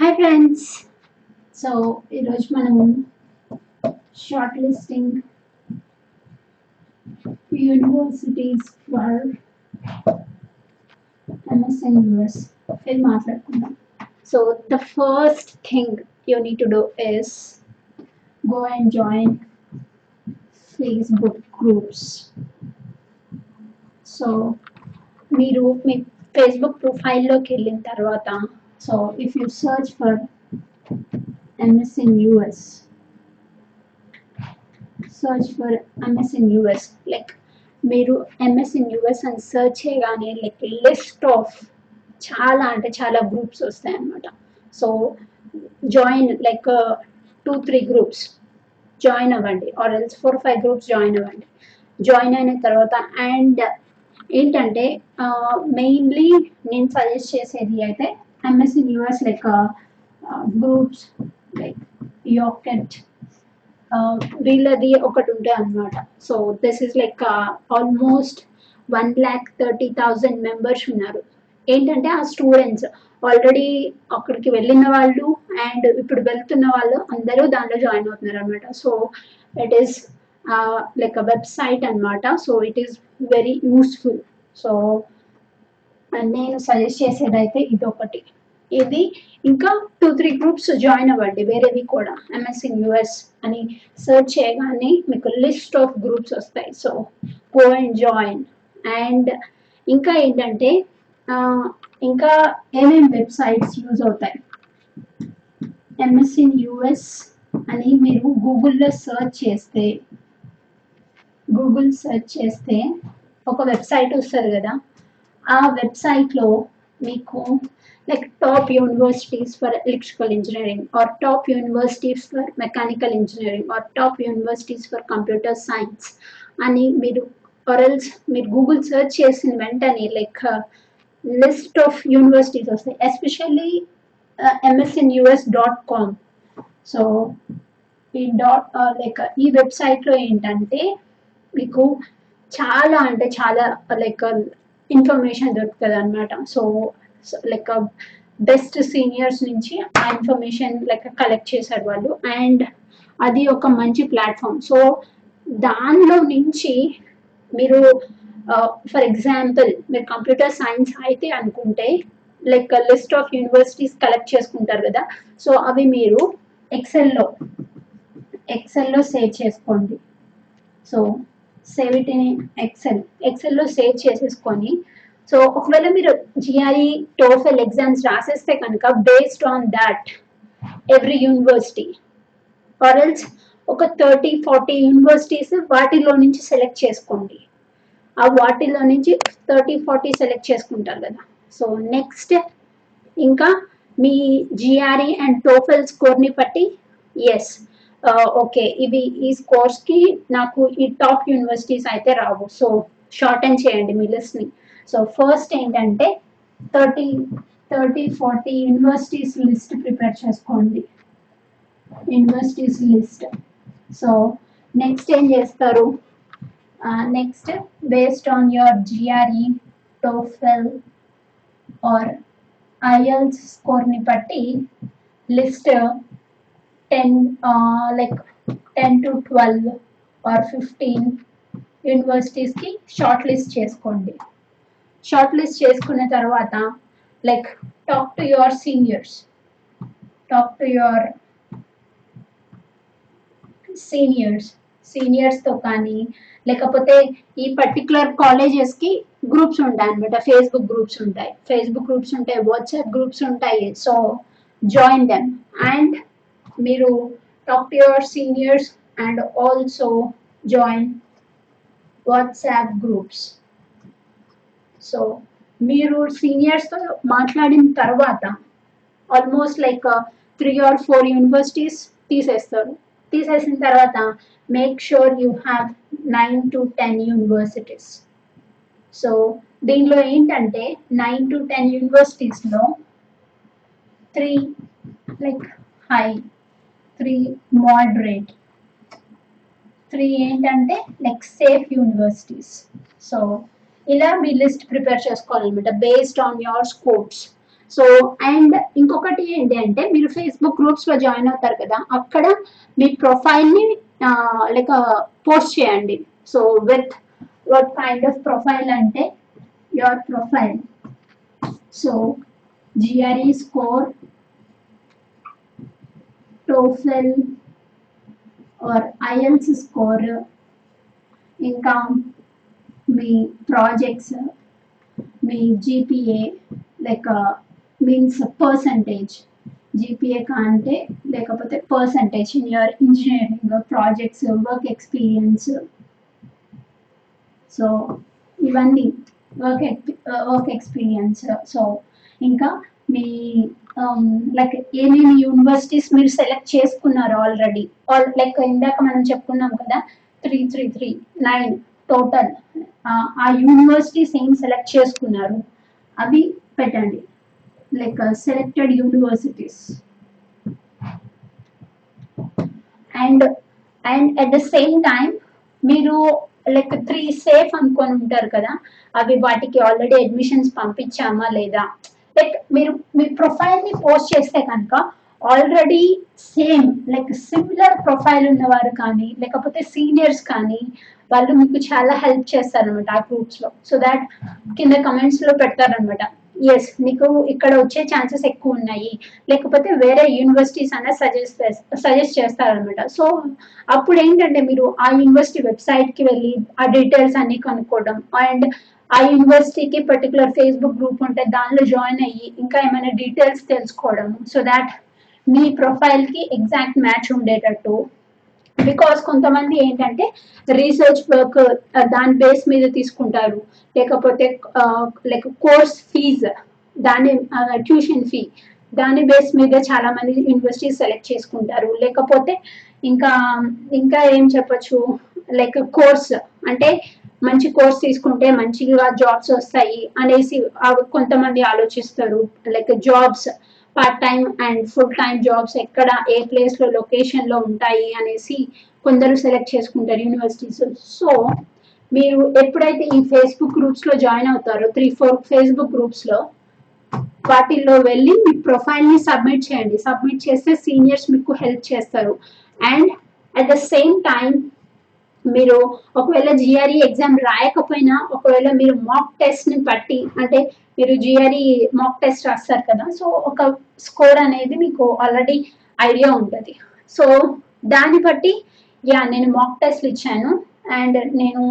Hi friends so ఈరోజు మనము short listing universities for MS in US ఇది మాట్లాడుకుందాం so the first thing you need to do is go and join Facebook groups so మీరు మీ Facebook ప్రొఫైల్లోకి వెళ్ళిన తర్వాత so if you search for MS in US search for MS in US like మీరు MS in US అని search చేయగానే like list of చాలా అంటే చాలా గ్రూప్స్ వస్తాయి అన్నమాట. So join like two three groups join అవ్వండి. Or else four five groups join అవ్వండి. జాయిన్ అయిన తర్వాత అండ్ ఏంటంటే uh, మెయిన్లీ నేను సజెస్ట్ చేసేది అయితే MS in US like groups like Yoket వీళ్ళది ఒకటి ఉంటాయి అనమాట so this is like almost one lakh thirty thousand members ఉన్నారు. ఏంటంటే ఆ స్టూడెంట్స్ ఆల్రెడీ అక్కడికి వెళ్ళిన వాళ్ళు అండ్ ఇప్పుడు వెళ్తున్న వాళ్ళు అందరూ దాంట్లో జాయిన్ అవుతున్నారు అనమాట so it is like a website అనమాట so it is very useful so నేను సజెస్ట్ చేసేదైతే ఇదొకటి. ఇది ఒకటి ఇది ఇంకా టూ త్రీ గ్రూప్స్ జాయిన్ అవ్వండి. వేరేవి కూడా. ఎంఎస్ఇన్ యూఎస్ అని సెర్చ్ చేయగానే మీకు లిస్ట్ ఆఫ్ గ్రూప్స్ వస్తాయి. So go and join and ఇంకా ఏంటంటే ఇంకా ఏమేమి వెబ్సైట్స్ యూజ్ అవుతాయి? ఎంఎస్ఇన్ యూఎస్ అని మీరు గూగుల్లో సెర్చ్ చేస్తే గూగుల్ సెర్చ్ చేస్తే ఒక వెబ్సైట్ వస్తుంది కదా. ఆ వెబ్సైట్లో మీకు like top universities for electrical engineering or top universities for mechanical engineering or top universities for computer science అని మీరు ఆర్ఎల్స్ మీరు గూగుల్ సెర్చ్ చేసిన వెంటనే లైక్ లిస్ట్ ఆఫ్ యూనివర్సిటీస్ వస్తాయి. Especially MS in US dot com so ఈ dot like uh, ఈ వెబ్సైట్లో ఏంటంటే మీకు చాలా అంటే చాలా లైక్ ఇన్ఫర్మేషన్ దొరుకుతుంది అనమాట సో లైక్ బెస్ట్ సీనియర్స్ నుంచి ఆ ఇన్ఫర్మేషన్ లైక్ కలెక్ట్ చేశారు వాళ్ళు. అండ్ అది ఒక మంచి ప్లాట్ఫామ్ సో దానిలో నుంచి మీరు uh, ఫర్ ఎగ్జాంపుల్ మీరు కంప్యూటర్ సైన్స్ అయితే అనుకుంటే like list of universities collect చేసుకుంటారు కదా. సో అవి మీరు ఎక్సెల్లో ఎక్సెల్లో సేవ్ చేసుకోండి. So save it in Excel ఎక్సెల్లో save చేసేసుకొని సో ఒకవేళ మీరు జిఆర్ఈ టోఫెల్ ఎగ్జామ్స్ రాసేస్తే కనుక based on that every university or else ఒక థర్టీ ఫార్టీ యూనివర్సిటీస్ వాటిలో నుంచి సెలెక్ట్ చేసుకోండి. ఆ వాటిలో నుంచి థర్టీ ఫార్టీ సెలెక్ట్ చేసుకుంటారు కదా. సో నెక్స్ట్ ఇంకా మీ జిఆర్ఈ అండ్ టోఫెల్ స్కోర్ని బట్టి ఎస్ ఓకే uh, ఇవి ఈ స్కోర్స్కి నాకు ఈ టాప్ యూనివర్సిటీస్ అయితే రావు. సో షార్ట్ అండ్ చేయండి మీ లిస్ట్ని సో ఫస్ట్ ఏంటంటే thirty thirty forty universities list prepare చేసుకోండి. Universities list. సో నెక్స్ట్ ఏం చేస్తారు? Next based on your GRE TOEFL or IELTS స్కోర్ని బట్టి list ten like ten to twelve or fifteen యూనివర్సిటీస్కి short list చేసుకోండి. Short list చేసుకున్న తర్వాత like talk to your seniors talk to your seniors సీనియర్స్తో కానీ లేకపోతే ఈ particular కాలేజెస్కి గ్రూప్స్ ఉంటాయి అనమాట ఫేస్బుక్ గ్రూప్స్ ఉంటాయి. ఫేస్బుక్ గ్రూప్స్ ఉంటాయి వాట్సాప్ గ్రూప్స్ ఉంటాయి. సో జాయిన్ దెమ్ అండ్ మీరు talk to your seniors and also join WhatsApp groups so మీరు సీనియర్స్తో మాట్లాడిన తర్వాత almost like three or four universities తీసేస్తారు. తీసేసిన తర్వాత make sure you have nine to ten universities so దీనిలో ఏంటంటే nine to ten యూనివర్సిటీస్లో three like high three moderate three ఏంటంటే లైక్ సేఫ్ యూనివర్సిటీస్ సో ఇలా మీ లిస్ట్ ప్రిపేర్ చేసుకోవాలన్నమాట based on your scopes so and ఇంకొకటి ఏంటి అంటే మీరు ఫేస్బుక్ గ్రూప్స్లో జాయిన్ అవుతారు కదా అక్కడ మీ ప్రొఫైల్ని లైక్ పోస్ట్ చేయండి. So with what kind of profile అంటే your profile so GRE score TOEFL or IELTS score ఇంకా మీ ప్రాజెక్ట్స్ మీ GPA like means percentage GPA అంటే లేకపోతే percentage in your engineering projects work experience so ఇవన్నీ work work experience so ఇంకా మీ um, like ఏమేమి universities మీరు సెలెక్ట్ చేసుకున్నారు ఆల్రెడీ లైక్ ఇందాక మనం చెప్పుకున్నాం కదా three three three nine total ఆ యూనివర్సిటీస్ ఏం సెలెక్ట్ చేసుకున్నారు. అవి పెట్టండి. Like selected universities and and at the same time మీరు లైక్ త్రీ సేఫ్ అనుకొని ఉంటారు కదా అవి వాటికి ఆల్రెడీ అడ్మిషన్స్ పంపించామా లేదా? లైక్ మీరు మీ ప్రొఫైల్ని పోస్ట్ చేస్తే కనుక already same like similar profile ఉన్నవారు కానీ లేకపోతే సీనియర్స్ కానీ వాళ్ళు మీకు చాలా హెల్ప్ చేస్తారనమాట ఆ గ్రూప్స్లో. సో దాట్ కింద కమెంట్స్లో పెడతారనమాట ఎస్ నీకు ఇక్కడ వచ్చే ఛాన్సెస్ ఎక్కువ ఉన్నాయి. లేకపోతే వేరే యూనివర్సిటీస్ అనేది సజెస్ట్ సజెస్ట్ చేస్తారనమాట సో అప్పుడు ఏంటంటే మీరు ఆ యూనివర్సిటీ వెబ్సైట్కి వెళ్ళి ఆ డీటెయిల్స్ అన్ని కనుక్కోవడం అండ్ ఆ యూనివర్సిటీకి పర్టికులర్ ఫేస్బుక్ గ్రూప్ ఉంటే దానిలో జాయిన్ అయ్యి ఇంకా ఏమైనా డీటెయిల్స్ తెలుసుకోవడం. సో దాట్ మీ ప్రొఫైల్కి ఎగ్జాక్ట్ మ్యాచ్ ఉండేటట్టు బికాస్ కొంతమంది ఏంటంటే రీసెర్చ్ వర్క్ uh, దాని బేస్ మీద తీసుకుంటారు. లేకపోతే లైక్ కోర్స్ ఫీజ్ దాని uh, ట్యూషన్ ఫీ దాని బేస్ మీద చాలా మంది యూనివర్సిటీస్ సెలెక్ట్ చేసుకుంటారు. లేకపోతే ఇంకా ఇంకా ఏం చెప్పొచ్చు? లైక్ కోర్స్ అంటే మంచి కోర్స్ తీసుకుంటే మంచిగా జాబ్స్ వస్తాయి అనేసి కొంతమంది ఆలోచిస్తారు. Like jobs part time and full time jobs ఎక్కడ ఏ ప్లేస్లో లొకేషన్లో ఉంటాయి అనేసి కొందరు సెలెక్ట్ చేసుకుంటారు యూనివర్సిటీస్ సో మీరు ఎప్పుడైతే ఈ ఫేస్బుక్ గ్రూప్స్లో జాయిన్ అవుతారో త్రీ ఫోర్ ఫేస్బుక్ గ్రూప్స్లో వాటిల్లో వెళ్ళి మీ ప్రొఫైల్ని సబ్మిట్ చేయండి. సబ్మిట్ చేస్తే సీనియర్స్ మీకు హెల్ప్ చేస్తారు. And at the same time మీరు ఒకవేళ జిఆర్ఈ ఎగ్జామ్ రాయకపోయినా ఒకవేళ మీరు మాక్ టెస్ట్ని బట్టి అంటే మీరు జిఆర్ఈ మాక్ టెస్ట్ రాస్తారు కదా సో ఒక స్కోర్ అనేది మీకు ఆల్రెడీ ఐడియా ఉంటుంది. సో దాన్ని బట్టి యా నేను మాక్ టెస్ట్ ఇచ్చాను. అండ్ నేను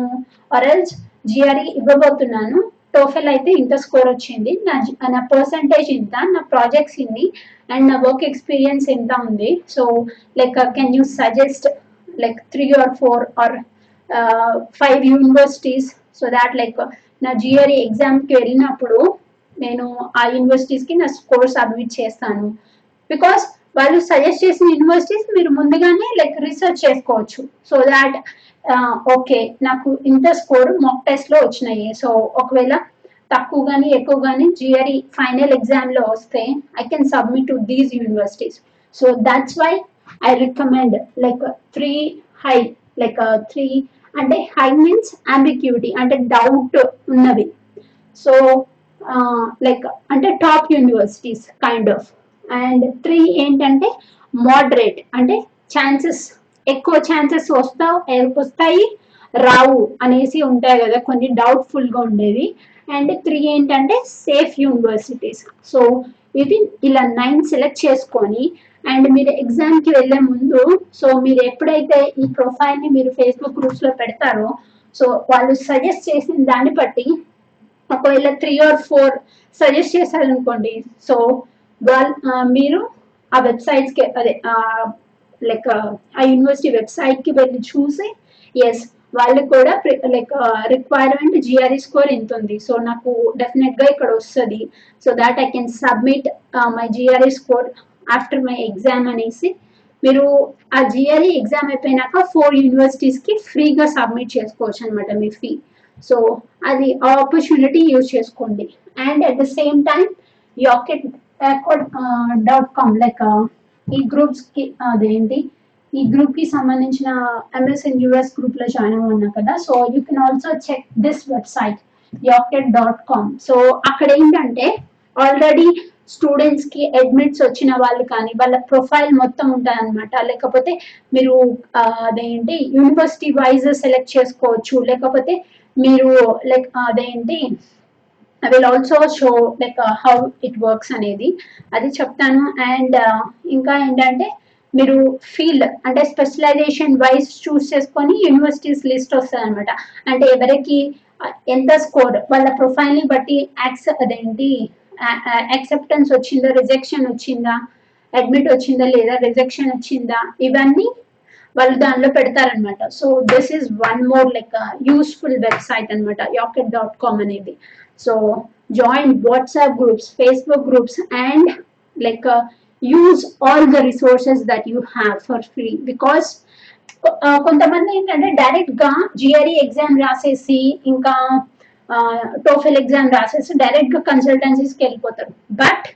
ఆర్ఎల్స్ జిఆర్ఈ ఇవ్వబోతున్నాను. టోఫెల్ అయితే ఇంత స్కోర్ వచ్చింది. నా నా పర్సంటేజ్ ఇంత నా ప్రాజెక్ట్స్ ఇన్ని అండ్ నా వర్క్ ఎక్స్పీరియన్స్ ఎంత ఉంది. So like can you suggest like three or four or uh, five universities. So that like uh, నా జిఆర్ఈ ఎగ్జామ్కి వెళ్ళినప్పుడు నేను ఆ యూనివర్సిటీస్కి నా స్కోర్ సబ్మిట్ చేస్తాను. బికాస్ వాళ్ళు సజెస్ట్ చేసిన యూనివర్సిటీస్ మీరు ముందుగానే లైక్ రీసెర్చ్ చేసుకోవచ్చు. సో దాట్ ఓకే నాకు ఇంత స్కోర్ మాక్ టెస్ట్లో వచ్చినాయి. సో ఒకవేళ తక్కువ కానీ ఎక్కువ కానీ జిఆర్ఈ ఫైనల్ ఎగ్జామ్లో వస్తే I can submit to these universities so that's why I recommend like three high like three అంటే హై మీన్స్ అంబిక్యూటీ అంటే డౌట్ ఉన్నవి. సో లైక్ అంటే top universities kind of and three ఏంటంటే మోడరేట్ అంటే chances ఎక్కువ chances వస్తా వస్తాయి రావు అనేసి ఉంటాయి కదా కొన్ని డౌట్ఫుల్గా ఉండేవి. అండ్ త్రీ ఏంటంటే సేఫ్ యూనివర్సిటీస్ సో ఇవి ఇలా నైన్ సెలెక్ట్ చేసుకొని అండ్ మీరు ఎగ్జామ్కి వెళ్ళే ముందు సో మీరు ఎప్పుడైతే ఈ ప్రొఫైల్ని మీరు ఫేస్బుక్ గ్రూప్స్లో పెడతారో సో వాళ్ళు సజెస్ట్ చేసిన దాన్ని బట్టి ఒకవేళ త్రీ ఆర్ ఫోర్ సజెస్ట్ చేశారనుకోండి సో వాళ్ళ మీరు ఆ వెబ్సైట్స్కి అదే లైక్ ఆ యూనివర్సిటీ వెబ్సైట్కి వెళ్ళి చూసి ఎస్ వాళ్ళు కూడా లైక్ రిక్వైర్మెంట్ జిఆర్ఈ స్కోర్ ఎంత ఉంది. సో నాకు డెఫినెట్గా ఇక్కడ వస్తుంది. So that I can submit my GRE score after my exam అనేసి మీరు ఆ జిఆర్ఈ ఎగ్జామ్ అయిపోయినాక ఫోర్ యూనివర్సిటీస్కి ఫ్రీగా సబ్మిట్ చేసుకోవచ్చు అనమాట మీ ఫీ సో అది ఆపర్చునిటీ యూజ్ చేసుకోండి. And at the same time Yocket dot com like ఈ గ్రూప్స్కి అదేంటి ఈ గ్రూప్కి సంబంధించిన ఎంఎస్ఎన్ యుఎస్ గ్రూప్లో జాయిన్ అవ్వన్నా కదా so you can also check this website Yocket dot com so అక్కడ ఏంటంటే ఆల్రెడీ స్టూడెంట్స్కి అడ్మిట్స్ వచ్చిన వాళ్ళు కానీ వాళ్ళ ప్రొఫైల్ మొత్తం ఉంటుంది అనమాట లేకపోతే మీరు అదేంటి యూనివర్సిటీ వైజ్ సెలెక్ట్ చేసుకోవచ్చు. లేకపోతే మీరు లైక్ అదేంటి I will also show like how it works అనేది. అది చెప్తాను. అండ్ ఇంకా ఏంటంటే మీరు ఫీల్డ్ అంటే స్పెషలైజేషన్ వైజ్ చూస్ చేసుకొని యూనివర్సిటీస్ లిస్ట్ వస్తుంది అనమాట అంటే ఎవరికి ఎంత స్కోర్ వాళ్ళ ప్రొఫైల్ని బట్టి యాక్స్ అదేంటి యాక్సెప్టెన్స్ వచ్చిందా రిజెక్షన్ వచ్చిందా అడ్మిట్ వచ్చిందా లేదా రిజెక్షన్ వచ్చిందా ఇవన్నీ వాళ్ళు దానిలో పెడతారనమాట so this is one more like useful website అనమాట యాకెట్ డాట్ కామ్ అనేది. So join WhatsApp groups Facebook groups and like use all the resources that you have for free because కొంతమంది ఏంటంటే డైరెక్ట్గా జిఆర్ఈ ఎగ్జామ్ రాసేసి ఇంకా TOEFL exam రాసేసి డైరెక్ట్గా కన్సల్టెన్సీస్కి వెళ్ళిపోతారు. But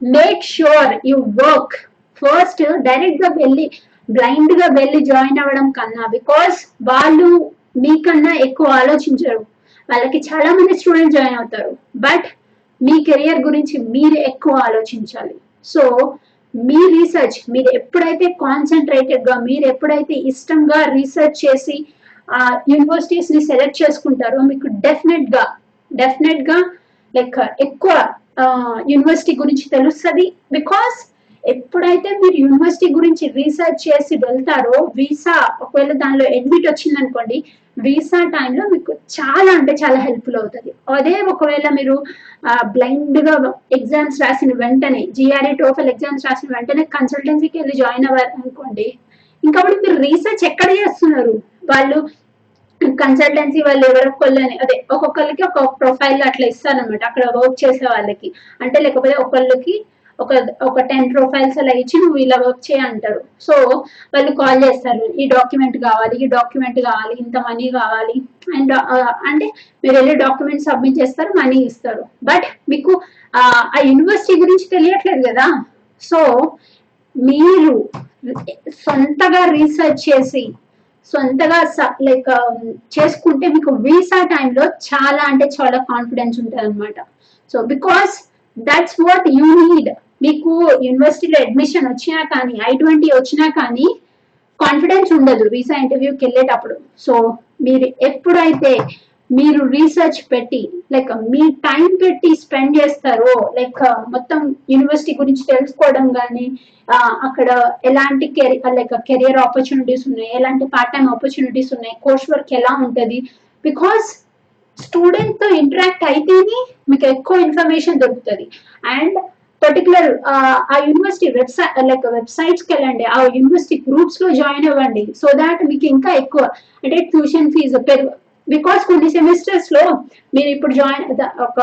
make sure you work first డైరెక్ట్గా వెళ్ళి బ్లైండ్గా వెళ్ళి జాయిన్ అవ్వడం కన్నా బికాస్ వాళ్ళు మీకన్నా ఎక్కువ ఆలోచించరు. వాళ్ళకి చాలా మంది స్టూడెంట్ జాయిన్ అవుతారు. బట్ మీ కెరియర్ గురించి మీరు ఎక్కువ ఆలోచించాలి. సో మీ రీసెర్చ్ మీరు ఎప్పుడైతే కాన్సన్ట్రేటెడ్గా మీరు ఎప్పుడైతే ఇష్టంగా రీసెర్చ్ చేసి యూనివర్సిటీస్ని సెలెక్ట్ చేసుకుంటారో. మీకు డెఫినెట్గా డెఫినెట్గా లైక్ ఎక్కువ యూనివర్సిటీ గురించి తెలుస్తుంది. బికాస్ ఎప్పుడైతే మీరు యూనివర్సిటీ గురించి రీసెర్చ్ చేసి వెళ్తారో వీసా ఒకవేళ దానిలో అడ్మిట్ వచ్చింది అనుకోండి వీసా టైంలో మీకు చాలా అంటే చాలా హెల్ప్ఫుల్ అవుతుంది. అదే ఒకవేళ మీరు బ్లైండ్గా ఎగ్జామ్స్ రాసిన వెంటనే జిఆర్ఏ టోఫల్ ఎగ్జామ్స్ రాసిన వెంటనే కన్సల్టెన్సీకి వెళ్ళి జాయిన్ అవ్వారు అనుకోండి ఇంకా మీరు రీసెర్చ్ ఎక్కడ చేస్తున్నారు? వాళ్ళు కన్సల్టెన్సీ వాళ్ళు ఎవరొక్కళ్ళని అదే ఒక్కొక్కరికి ఒక ప్రొఫైల్ అట్లా ఇస్తారనమాట అక్కడ వర్క్ చేసే వాళ్ళకి. అంటే లేకపోతే ఒకళ్ళకి ఒక ఒక టెన్ ప్రొఫైల్స్ అలా ఇచ్చి నువ్వు ఇలా వర్క్ చేయ అంటారు. సో వాళ్ళు కాల్ చేస్తారు. ఈ డాక్యుమెంట్ కావాలి ఈ డాక్యుమెంట్ కావాలి ఇంత మనీ కావాలి. అండ్ uh, అంటే మీరు వెళ్ళి డాక్యుమెంట్ సబ్మిట్ చేస్తారు మనీ ఇస్తారు. బట్ మీకు uh, ఆ యూనివర్సిటీ గురించి తెలియట్లేదు కదా? సో మీరు సొంతగా రీసెర్చ్ చేసి సొంతగా లైక్ um, చేసుకుంటే మీకు వీసా టైంలో చాలా అంటే చాలా కాన్ఫిడెన్స్ ఉంటుంది అనమాట so because that's what you need మీకు యూనివర్సిటీలో అడ్మిషన్ వచ్చినా కానీ ఐ ట్వంటీ వచ్చినా కానీ కాన్ఫిడెన్స్ ఉండదు. వీసా ఇంటర్వ్యూకి వెళ్ళేటప్పుడు. సో మీరు ఎప్పుడైతే మీరు రీసెర్చ్ పెట్టి లైక్ మీ టైం పెట్టి స్పెండ్ చేస్తారో లైక్ మొత్తం యూనివర్సిటీ గురించి తెలుసుకోవడం కానీ అక్కడ ఎలాంటి కెరీర్ లైక్ కెరియర్ ఆపర్చునిటీస్ ఉన్నాయి ఎలాంటి పార్ట్ టైం ఆపర్చునిటీస్ ఉన్నాయి కోర్స్ వర్క్ ఎలా ఉంటుంది? బికాస్ స్టూడెంట్తో ఇంటరాక్ట్ అయితేనే మీకు ఎక్కువ ఇన్ఫర్మేషన్ దొరుకుతుంది. అండ్ పర్టికులర్ ఆ యూనివర్సిటీ వెబ్సైట్ లైక్ వెబ్సైట్స్కి వెళ్ళండి ఆ యూనివర్సిటీ గ్రూప్స్లో జాయిన్ అవ్వండి సో దాట్ మీకు ఇంకా ఎక్కువ అంటే ట్యూషన్ ఫీజు పెరుగు బికాస్ కొన్ని సెమిస్టర్స్లో మీరు ఇప్పుడు జాయిన్ ఒక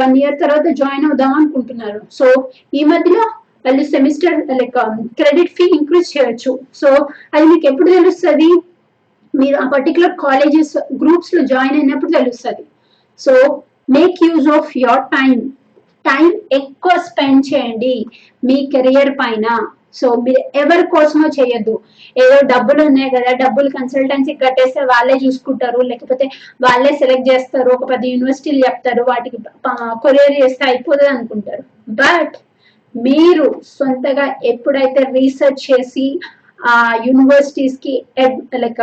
వన్ ఇయర్ తర్వాత జాయిన్ అవుదాం అనుకుంటున్నారు. సో ఈ మధ్యలో వాళ్ళు semester like credit fee increase చేయొచ్చు. సో అది మీకు ఎప్పుడు తెలుస్తుంది? మీరు ఆ పర్టికులర్ కాలేజెస్ గ్రూప్స్లో జాయిన్ అయినప్పుడు తెలుస్తుంది. So make use of your time time ఎక్కువ స్పెండ్ చేయండి మీ కెరియర్ పైన. సో మీరు ఎవరి కోసమో చేయొద్దు. ఏదో డబ్బులు ఉన్నాయి కదా డబ్బులు కన్సల్టెన్సీ కట్టేస్తే వాళ్ళే చూసుకుంటారు. లేకపోతే వాళ్ళే సెలెక్ట్ చేస్తారు. ఒక పది యూనివర్సిటీలు చెప్తారు. వాటికి కొరియర్ చేస్తే అయిపోతుంది అనుకుంటారు. బట్ మీరు సొంతగా ఎప్పుడైతే రీసెర్చ్ చేసి ఆ యూనివర్సిటీస్కి లైక్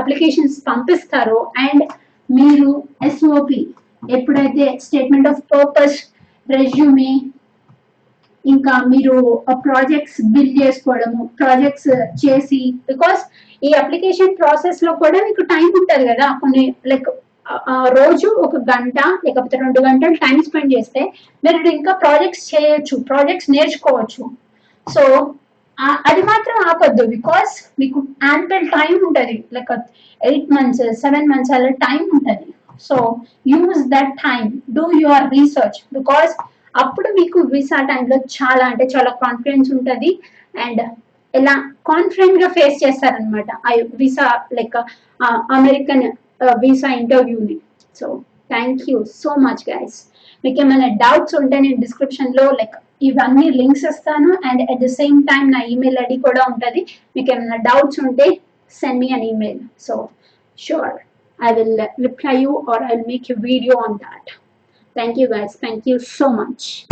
అప్లికేషన్స్ పంపిస్తారో అండ్ మీరు ఎస్ఓపి ఎప్పుడైతే స్టేట్మెంట్ ఆఫ్ పర్పస్ రెజ్యూమే ఇంకా మీరు ప్రాజెక్ట్స్ బిల్ చేసుకోవడము ప్రాజెక్ట్స్ చేసి బికాస్ ఈ అప్లికేషన్ ప్రాసెస్లో కూడా మీకు టైం ఉంటుంది కదా కొన్ని లైక్ రోజు ఒక గంట లేకపోతే రెండు గంటలు టైం స్పెండ్ చేస్తే మీరు ఇంకా ప్రాజెక్ట్స్ చేయొచ్చు ప్రాజెక్ట్స్ నేర్చుకోవచ్చు. సో అది మాత్రం ఆపద్దు బికాస్ మీకు యాంపిల్ టైం ఉంటుంది. Like eight months seven months అలా టైం ఉంటుంది. So use that time do your research because అప్పుడు మీకు వీసా టైంలో చాలా అంటే చాలా కాన్ఫిడెన్స్ ఉంటుంది. అండ్ ఎలా కాన్ఫిడెంట్గా ఫేస్ చేస్తారనమాట ఆ visa like American visa ఇంటర్వ్యూని so thank you so much guys మీకు ఏమైనా డౌట్స్ ఉంటే నేను డిస్క్రిప్షన్లో లైక్ ఇవన్నీ లింక్స్ ఇస్తాను. And at the same time నా ఈమెయిల్ ఐడి కూడా ఉంటుంది. మీకు ఏమైనా డౌట్స్ ఉంటే send me on email so sure I will reply you or I'll make a video on that. Thank you guys. Thank you so much.